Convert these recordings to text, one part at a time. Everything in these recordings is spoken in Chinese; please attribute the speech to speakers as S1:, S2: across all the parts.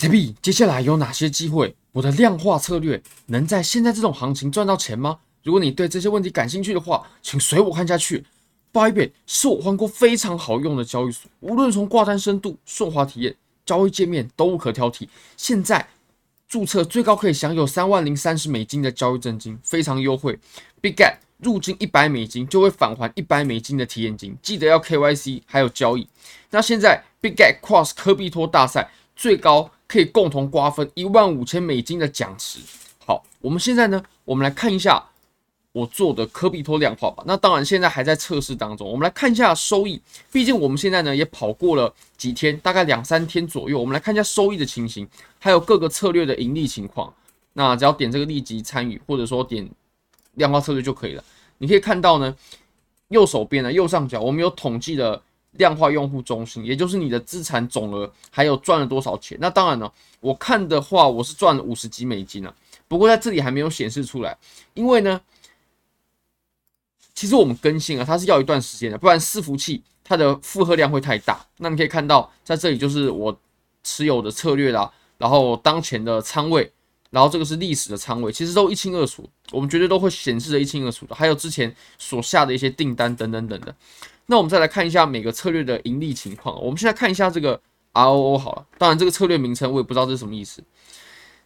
S1: 特币接下来有哪些机会？我的量化策略能在现在这种行情赚到钱吗？如果你对这些问题感兴趣的话，请随我看下去。Bybit 是我换过非常好用的交易所，无论从挂单深度、顺滑体验、交易界面都无可挑剔。现在注册最高可以享有三万零三十美金的交易赠金，非常优惠。Bigget 入金一百美金就会返还一百美金的体验金，记得要 KYC 还有交易。那现在 Bigget Cross 科币托大赛最高可以共同瓜分一万五千美金的奖池。好，我们现在呢，我们来看一下。我做的科比托量化吧，那当然现在还在测试当中。我们来看一下收益，毕竟我们现在呢也跑过了几天，大概两三天左右。我们来看一下收益的情形，还有各个策略的盈利情况。那只要点这个立即参与，或者说点量化策略就可以了。你可以看到呢，右手边呢右上角，我们有统计的量化用户中心，也就是你的资产总额，还有赚了多少钱。那当然了，我看的话，我是赚了五十几美金啊，不过在这里还没有显示出来，因为呢。其实我们更新啊，它是要一段时间的，不然伺服器它的负荷量会太大。那你可以看到，在这里就是我持有的策略啦，然后当前的仓位，然后这个是历史的仓位，其实都一清二楚，我们绝对都会显示的一清二楚的。还有之前所下的一些订单等等等的。那我们再来看一下每个策略的盈利情况。我们现在看一下这个 ROO 好了，当然这个策略名称我也不知道这是什么意思。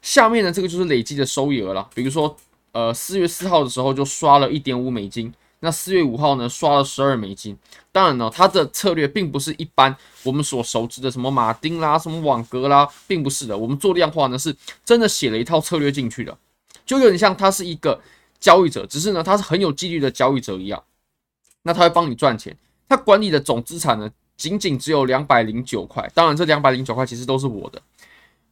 S1: 下面呢，这个就是累计的收益额了，比如说呃四月四号的时候就刷了一点五美金。那四月五号呢，刷了十二美金。当然呢，它的策略并不是一般我们所熟知的什么马丁啦、什么网格啦，并不是的。我们做量化呢，是真的写了一套策略进去的，就有点像他是一个交易者，只是呢，他是很有纪律的交易者一样。那他会帮你赚钱，他管理的总资产呢，仅仅只有两百零九块。当然，这两百零九块其实都是我的。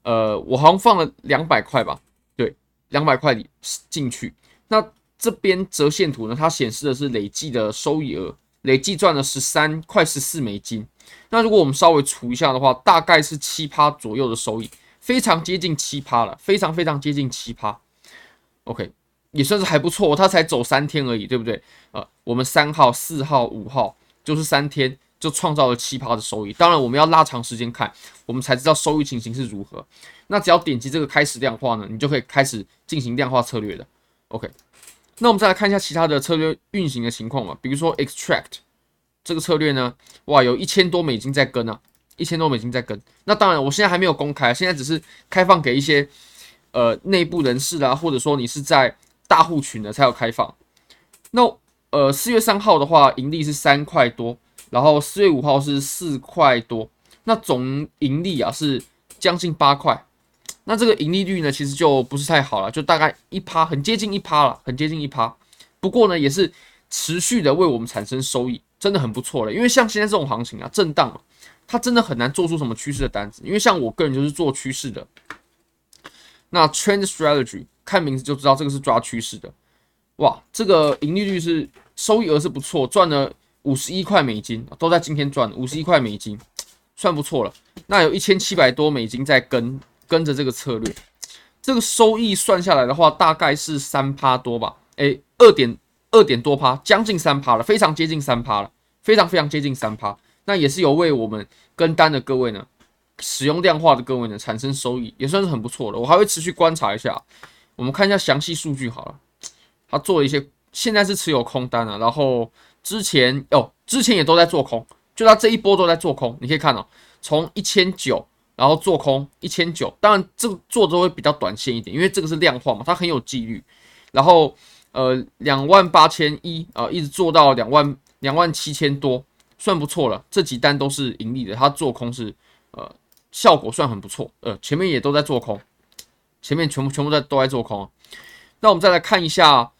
S1: 呃，我好像放了两百块吧，对，两百块里进去。那这边折线图呢，它显示的是累计的收益额，累计赚了十三块十四美金。那如果我们稍微除一下的话，大概是七趴左右的收益，非常接近七趴了，非常非常接近七趴。OK，也算是还不错，它才走三天而已，对不对？呃，我们三号、四号、五号就是三天就创造了七趴的收益。当然，我们要拉长时间看，我们才知道收益情形是如何。那只要点击这个开始量化呢，你就可以开始进行量化策略的。OK。那我们再来看一下其他的策略运行的情况嘛，比如说 extract 这个策略呢，哇，有一千多美金在跟啊，一千多美金在跟。那当然，我现在还没有公开，现在只是开放给一些呃内部人士啊，或者说你是在大户群的才有开放。那呃四月三号的话，盈利是三块多，然后四月五号是四块多，那总盈利啊是将近八块。那这个盈利率呢，其实就不是太好了，就大概一趴，很接近一趴了，很接近一趴。不过呢，也是持续的为我们产生收益，真的很不错了。因为像现在这种行情啊，震荡，它真的很难做出什么趋势的单子。因为像我个人就是做趋势的，那 Trend Strategy 看名字就知道这个是抓趋势的。哇，这个盈利率是收益额是不错，赚了五十一块美金，都在今天赚五十一块美金，算不错了。那有一千七百多美金在跟。跟着这个策略，这个收益算下来的话，大概是三趴多吧？诶，二点二点多趴，将近三趴了，非常接近三趴了，非常非常接近三趴。那也是有为我们跟单的各位呢，使用量化的各位呢产生收益，也算是很不错的。我还会持续观察一下，我们看一下详细数据好了。他做了一些，现在是持有空单啊，然后之前哦，之前也都在做空，就他这一波都在做空，你可以看哦，从一千九。然后做空一千九，当然这个做的会比较短线一点，因为这个是量化嘛，它很有纪律。然后呃两万八千一啊，一直做到两万两万七千多，算不错了。这几单都是盈利的，它做空是呃效果算很不错。呃前面也都在做空，前面全部全部在都在做空。那我们再来看一下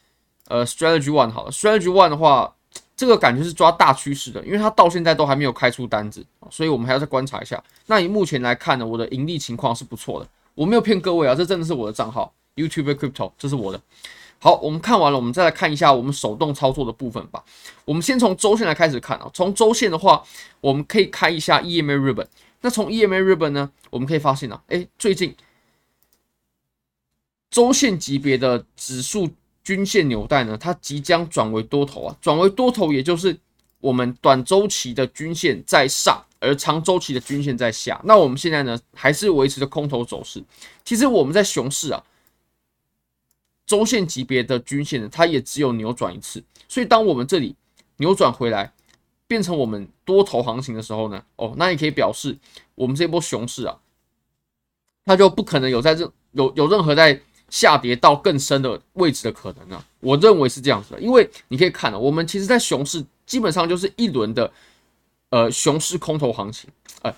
S1: 呃 Strategy One 好了，Strategy One 的话。这个感觉是抓大趋势的，因为它到现在都还没有开出单子，所以我们还要再观察一下。那以目前来看呢，我的盈利情况是不错的，我没有骗各位啊，这真的是我的账号 YouTube Crypto，这是我的。好，我们看完了，我们再来看一下我们手动操作的部分吧。我们先从周线来开始看啊，从周线的话，我们可以开一下 EMA Ribbon。那从 EMA Ribbon 呢，我们可以发现啊，诶，最近周线级别的指数。均线纽带呢，它即将转为多头啊，转为多头，也就是我们短周期的均线在上，而长周期的均线在下。那我们现在呢，还是维持着空头走势。其实我们在熊市啊，周线级别的均线呢，它也只有扭转一次。所以当我们这里扭转回来，变成我们多头行情的时候呢，哦，那也可以表示我们这波熊市啊，它就不可能有在这有有任何在。下跌到更深的位置的可能呢、啊？我认为是这样子的，因为你可以看到，我们其实，在熊市基本上就是一轮的呃熊市空头行情，呃，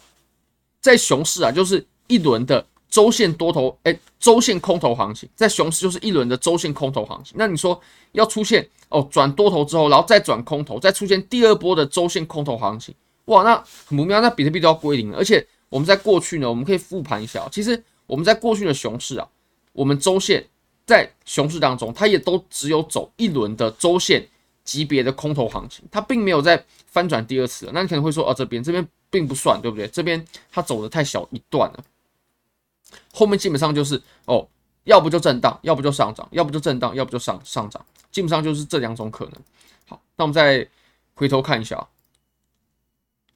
S1: 在熊市啊，就是一轮的周线多头，哎，周线空头行情，在熊市就是一轮的周线空头行情。那你说要出现哦转多头之后，然后再转空头，再出现第二波的周线空头行情，哇，那很不妙，那比特币都要归零了。而且我们在过去呢，我们可以复盘一下，其实我们在过去的熊市啊。我们周线在熊市当中，它也都只有走一轮的周线级别的空头行情，它并没有再翻转第二次。那你可能会说，哦，这边这边并不算，对不对？这边它走的太小一段了，后面基本上就是哦，要不就震荡，要不就上涨，要不就震荡，要不就上上涨，基本上就是这两种可能。好，那我们再回头看一下。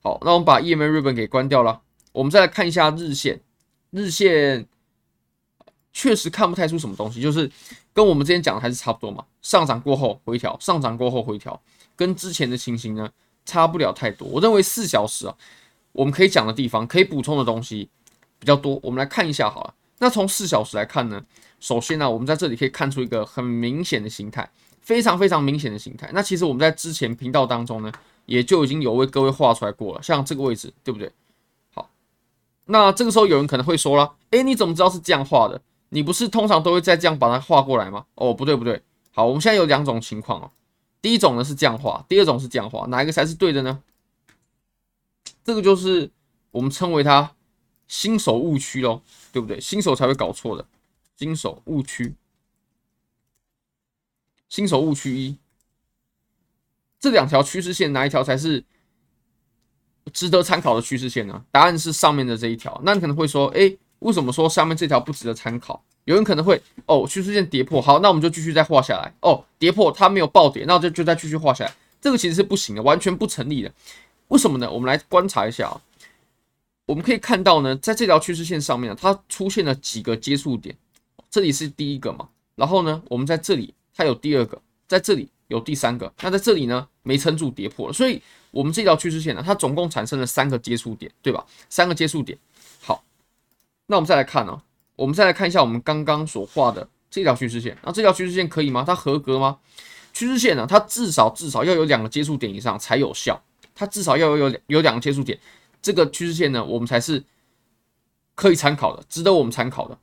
S1: 好，那我们把 EMA Ribbon 给关掉了，我们再来看一下日线，日线。确实看不太出什么东西，就是跟我们之前讲的还是差不多嘛。上涨过后回调，上涨过后回调，跟之前的情形呢差不了太多。我认为四小时啊，我们可以讲的地方，可以补充的东西比较多。我们来看一下好了。那从四小时来看呢，首先呢，我们在这里可以看出一个很明显的形态，非常非常明显的形态。那其实我们在之前频道当中呢，也就已经有为各位画出来过了，像这个位置，对不对？好，那这个时候有人可能会说了，诶，你怎么知道是这样画的？你不是通常都会再这样把它画过来吗？哦，不对不对，好，我们现在有两种情况哦。第一种呢是这样画，第二种是这样画，哪一个才是对的呢？这个就是我们称为它新手误区喽，对不对？新手才会搞错的，新手误区，新手误区一，这两条趋势线哪一条才是值得参考的趋势线呢？答案是上面的这一条。那你可能会说，哎。为什么说下面这条不值得参考？有人可能会哦，趋势线跌破，好，那我们就继续再画下来。哦，跌破它没有暴跌，那就就再继续画下来。这个其实是不行的，完全不成立的。为什么呢？我们来观察一下啊。我们可以看到呢，在这条趋势线上面，它出现了几个接触点。这里是第一个嘛，然后呢，我们在这里它有第二个，在这里有第三个，那在这里呢没撑住跌破了，所以我们这条趋势线呢，它总共产生了三个接触点，对吧？三个接触点。那我们再来看呢、哦，我们再来看一下我们刚刚所画的这条趋势线。那这条趋势线可以吗？它合格吗？趋势线呢，它至少至少要有两个接触点以上才有效。它至少要有有有两个接触点，这个趋势线呢，我们才是可以参考的，值得我们参考的。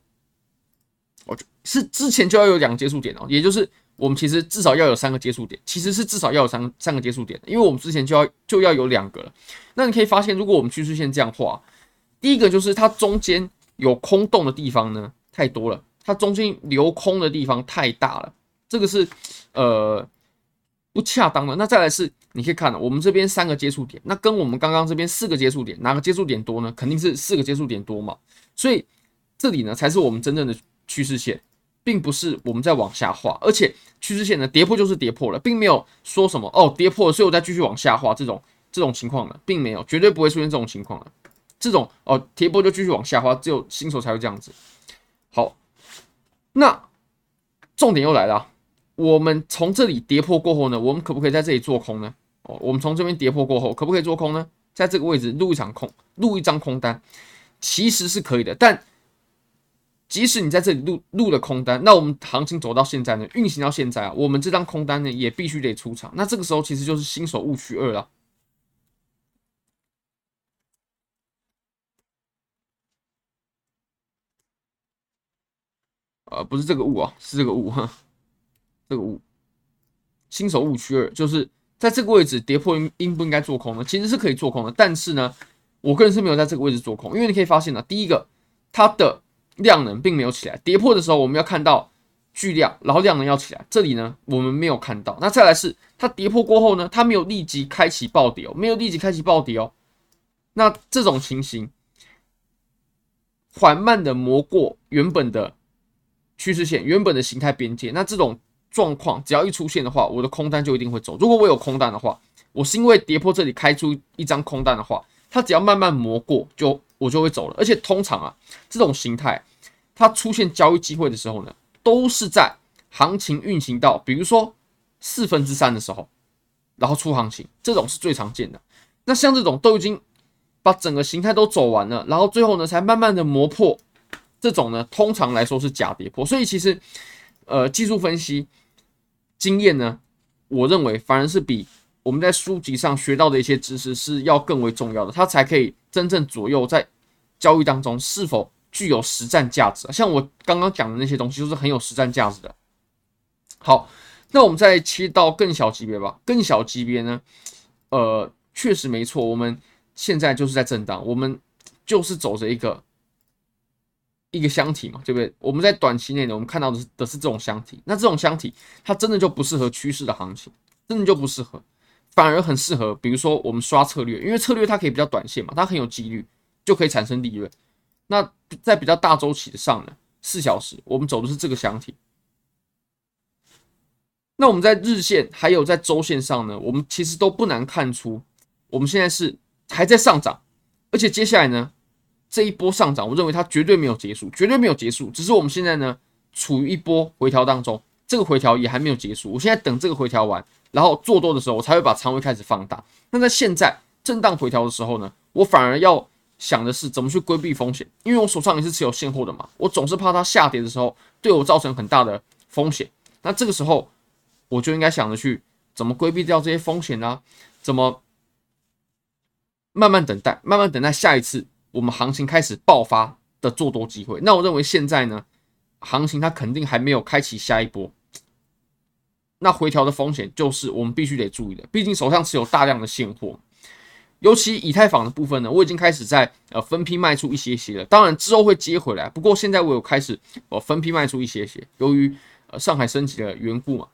S1: 我是之前就要有两个接触点哦，也就是我们其实至少要有三个接触点，其实是至少要有三三个接触点，因为我们之前就要就要有两个了。那你可以发现，如果我们趋势线这样画，第一个就是它中间。有空洞的地方呢，太多了，它中间留空的地方太大了，这个是呃不恰当的。那再来是，你可以看到我们这边三个接触点，那跟我们刚刚这边四个接触点，哪个接触点多呢？肯定是四个接触点多嘛。所以这里呢才是我们真正的趋势线，并不是我们在往下画。而且趋势线呢跌破就是跌破了，并没有说什么哦跌破了，所以我再继续往下画这种这种情况呢，并没有，绝对不会出现这种情况的。这种哦，跌破就继续往下滑，只有新手才会这样子。好，那重点又来了，我们从这里跌破过后呢，我们可不可以在这里做空呢？哦，我们从这边跌破过后，可不可以做空呢？在这个位置录一场空，录一张空单，其实是可以的。但即使你在这里录录了空单，那我们行情走到现在呢，运行到现在啊，我们这张空单呢也必须得出场。那这个时候其实就是新手误区二了。呃，不是这个误啊，是这个误哈，这个误，新手误区二，就是在这个位置跌破应应不应该做空呢？其实是可以做空的，但是呢，我个人是没有在这个位置做空，因为你可以发现呢，第一个，它的量能并没有起来，跌破的时候我们要看到巨量，然后量能要起来，这里呢我们没有看到。那再来是它跌破过后呢，它没有立即开启暴跌哦，没有立即开启暴跌哦，那这种情形，缓慢的磨过原本的。趋势线原本的形态边界，那这种状况只要一出现的话，我的空单就一定会走。如果我有空单的话，我是因为跌破这里开出一张空单的话，它只要慢慢磨过，就我就会走了。而且通常啊，这种形态它出现交易机会的时候呢，都是在行情运行到比如说四分之三的时候，然后出行情，这种是最常见的。那像这种都已经把整个形态都走完了，然后最后呢才慢慢的磨破，这种呢通常来说是假跌破。所以其实呃技术分析经验呢，我认为反而是比我们在书籍上学到的一些知识是要更为重要的，它才可以真正左右在交易当中是否具有实战价值。像我刚刚讲的那些东西都是很有实战价值的。好，那我们再切到更小级别吧，更小级别呢，呃。确实没错，我们现在就是在震荡，我们就是走着一个一个箱体嘛，对不对？我们在短期内呢，我们看到的是的是这种箱体，那这种箱体它真的就不适合趋势的行情，真的就不适合，反而很适合，比如说我们刷策略，因为策略它可以比较短线嘛，它很有几率就可以产生利润。那在比较大周期的上呢，四小时我们走的是这个箱体。那我们在日线还有在周线上呢，我们其实都不难看出。我们现在是还在上涨，而且接下来呢，这一波上涨，我认为它绝对没有结束，绝对没有结束，只是我们现在呢处于一波回调当中，这个回调也还没有结束。我现在等这个回调完，然后做多的时候，我才会把仓位开始放大。那在现在震荡回调的时候呢，我反而要想的是怎么去规避风险，因为我手上也是持有现货的嘛，我总是怕它下跌的时候对我造成很大的风险。那这个时候我就应该想着去怎么规避掉这些风险呢？怎么？慢慢等待，慢慢等待下一次我们行情开始爆发的做多机会。那我认为现在呢，行情它肯定还没有开启下一波。那回调的风险就是我们必须得注意的，毕竟手上持有大量的现货。尤其以太坊的部分呢，我已经开始在呃分批卖出一些些了。当然之后会接回来，不过现在我有开始呃分批卖出一些些。由于呃上海升级的缘故嘛，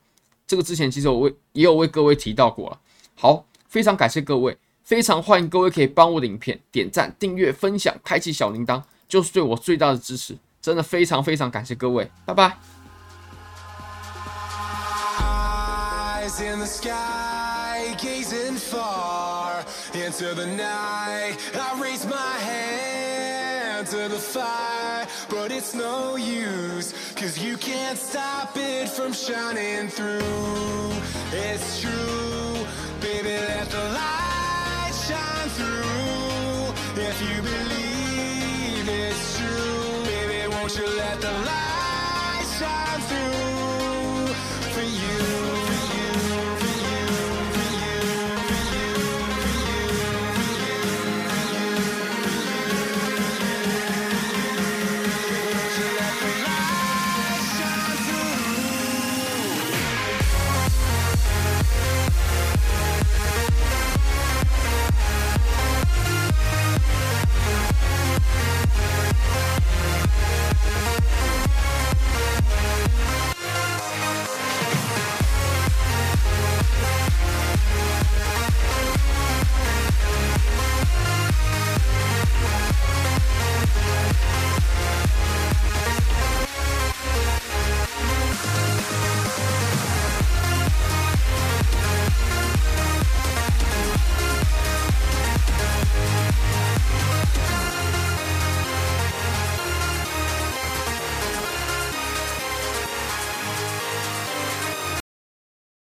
S1: 这个之前其实我为也有为各位提到过了。好，非常感谢各位。非常欢迎各位可以帮我的影片点赞、订阅、分享、开启小铃铛，就是对我最大的支持。真的非常非常感谢各位，拜拜。
S2: If you believe it's true, baby, won't you let the light shine through if you believe.